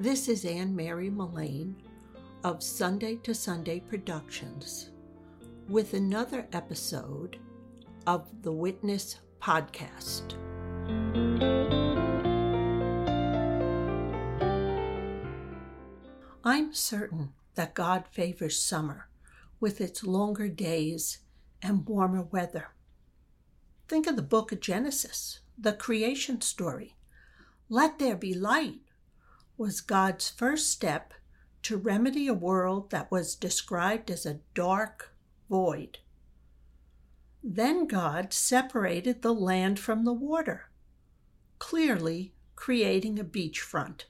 This is Ann Mary Mullane of Sunday to Sunday Productions with another episode of the Witness Podcast. I'm certain that God favors summer with its longer days and warmer weather. Think of the book of Genesis, the creation story. Let there be light was God's first step to remedy a world that was described as a dark void. Then God separated the land from the water, clearly creating a beachfront.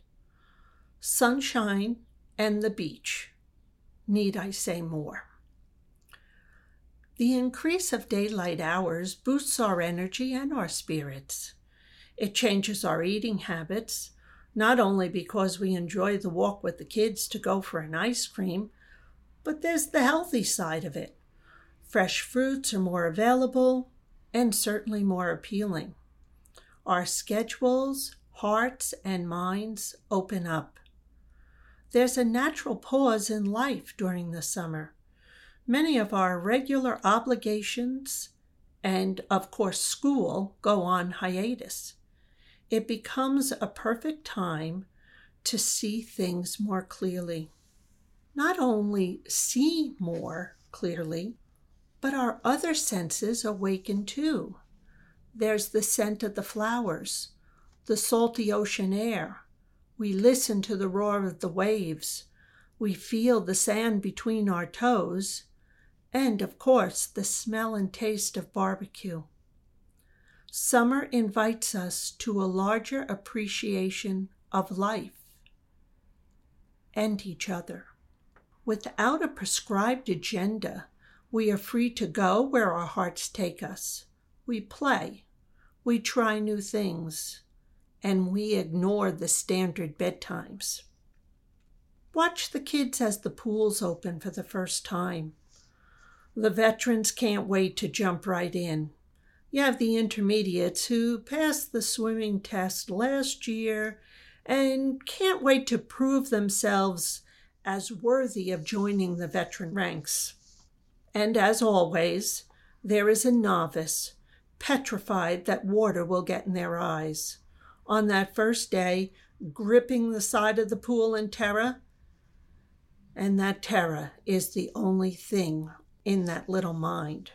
Sunshine and the beach. Need I say more? The increase of daylight hours boosts our energy and our spirits. It changes our eating habits, not only because we enjoy the walk with the kids to go for an ice cream, but there's the healthy side of it. Fresh fruits are more available and certainly more appealing. Our schedules, hearts, and minds open up. There's a natural pause in life during the summer. Many of our regular obligations and, of course, school go on hiatus it becomes a perfect time to see things more clearly. Not only see more clearly, but our other senses awaken too. There's the scent of the flowers, the salty ocean air. We listen to the roar of the waves. We feel the sand between our toes. And, of course, the smell and taste of barbecue. Summer invites us to a larger appreciation of life and each other. Without a prescribed agenda, we are free to go where our hearts take us. We play, we try new things, and we ignore the standard bedtimes. Watch the kids as the pools open for the first time. The veterans can't wait to jump right in. You have the intermediates who passed the swimming test last year and can't wait to prove themselves as worthy of joining the veteran ranks. And as always, there is a novice petrified that water will get in their eyes. On that first day, gripping the side of the pool in terror, and that terror is the only thing in that little mind.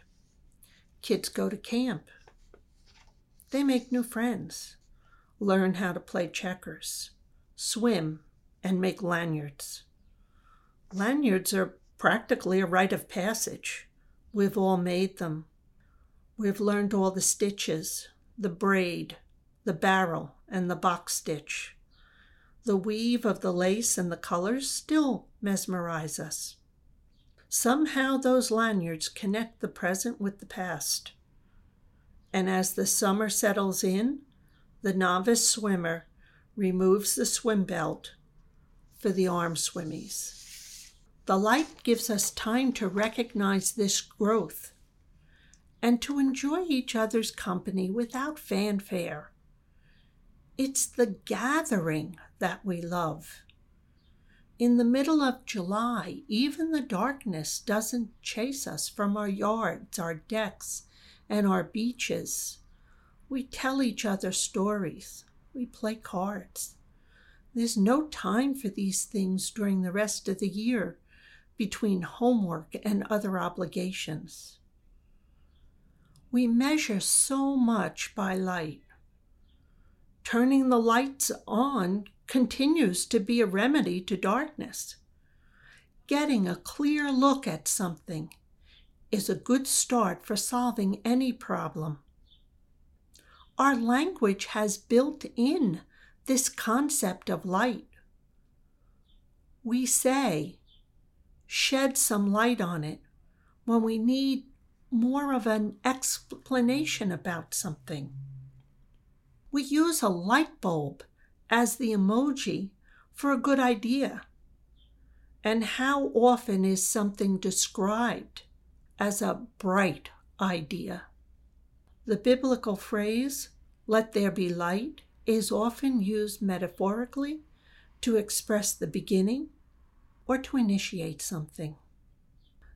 Kids go to camp. They make new friends, learn how to play checkers, swim, and make lanyards. Lanyards are practically a rite of passage. We've all made them. We've learned all the stitches, the braid, the barrel, and the box stitch. The weave of the lace and the colors still mesmerize us. Somehow those lanyards connect the present with the past. And as the summer settles in, the novice swimmer removes the swim belt for the arm swimmies. The light gives us time to recognize this growth and to enjoy each other's company without fanfare. It's the gathering that we love. In the middle of July, even the darkness doesn't chase us from our yards, our decks, and our beaches. We tell each other stories. We play cards. There's no time for these things during the rest of the year between homework and other obligations. We measure so much by light. Turning the lights on continues to be a remedy to darkness. Getting a clear look at something is a good start for solving any problem. Our language has built in this concept of light. We say, shed some light on it when we need more of an explanation about something. We use a light bulb as the emoji for a good idea? And how often is something described as a bright idea? The biblical phrase, let there be light, is often used metaphorically to express the beginning, or to initiate something.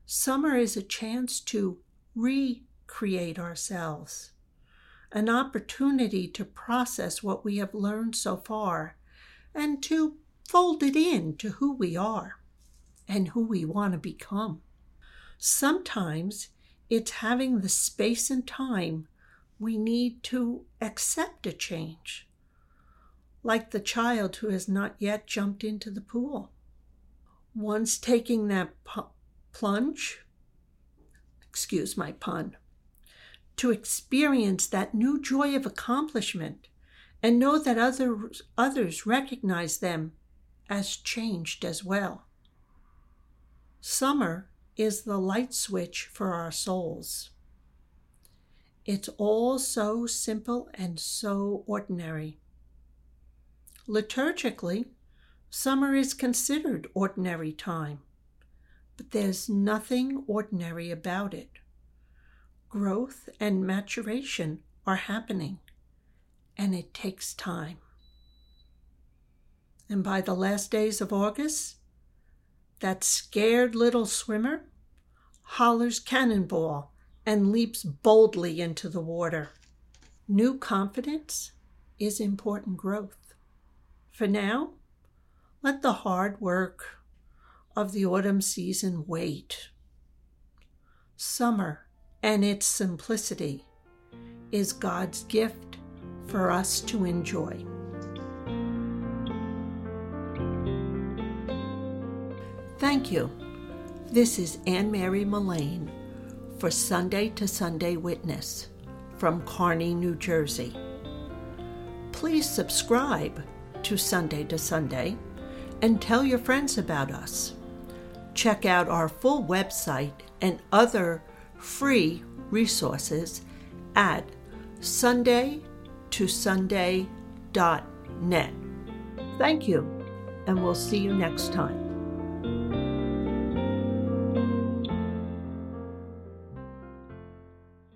Summer is a chance to recreate ourselves, an opportunity to process what we have learned so far and to fold it in to who we are and who we want to become. Sometimes it's having the space and time we need to accept a change, like the child who has not yet jumped into the pool. Once taking that pu- plunge, excuse my pun, to experience that new joy of accomplishment and know that others, others recognize them as changed as well. Summer is the light switch for our souls. It's all so simple and so ordinary. Liturgically, summer is considered ordinary time, but there's nothing ordinary about it. Growth and maturation are happening, and it takes time. And by the last days of August, that scared little swimmer hollers cannonball and leaps boldly into the water. New confidence is important growth. For now, let the hard work of the autumn season wait. Summer and its simplicity is God's gift for us to enjoy. Thank you. This is Ann Mary Mullane for Sunday to Sunday Witness from Kearny, New Jersey. Please subscribe to Sunday to Sunday and tell your friends about us. Check out our full website and other free resources at sundaytosunday.net. Thank you, and we'll see you next time.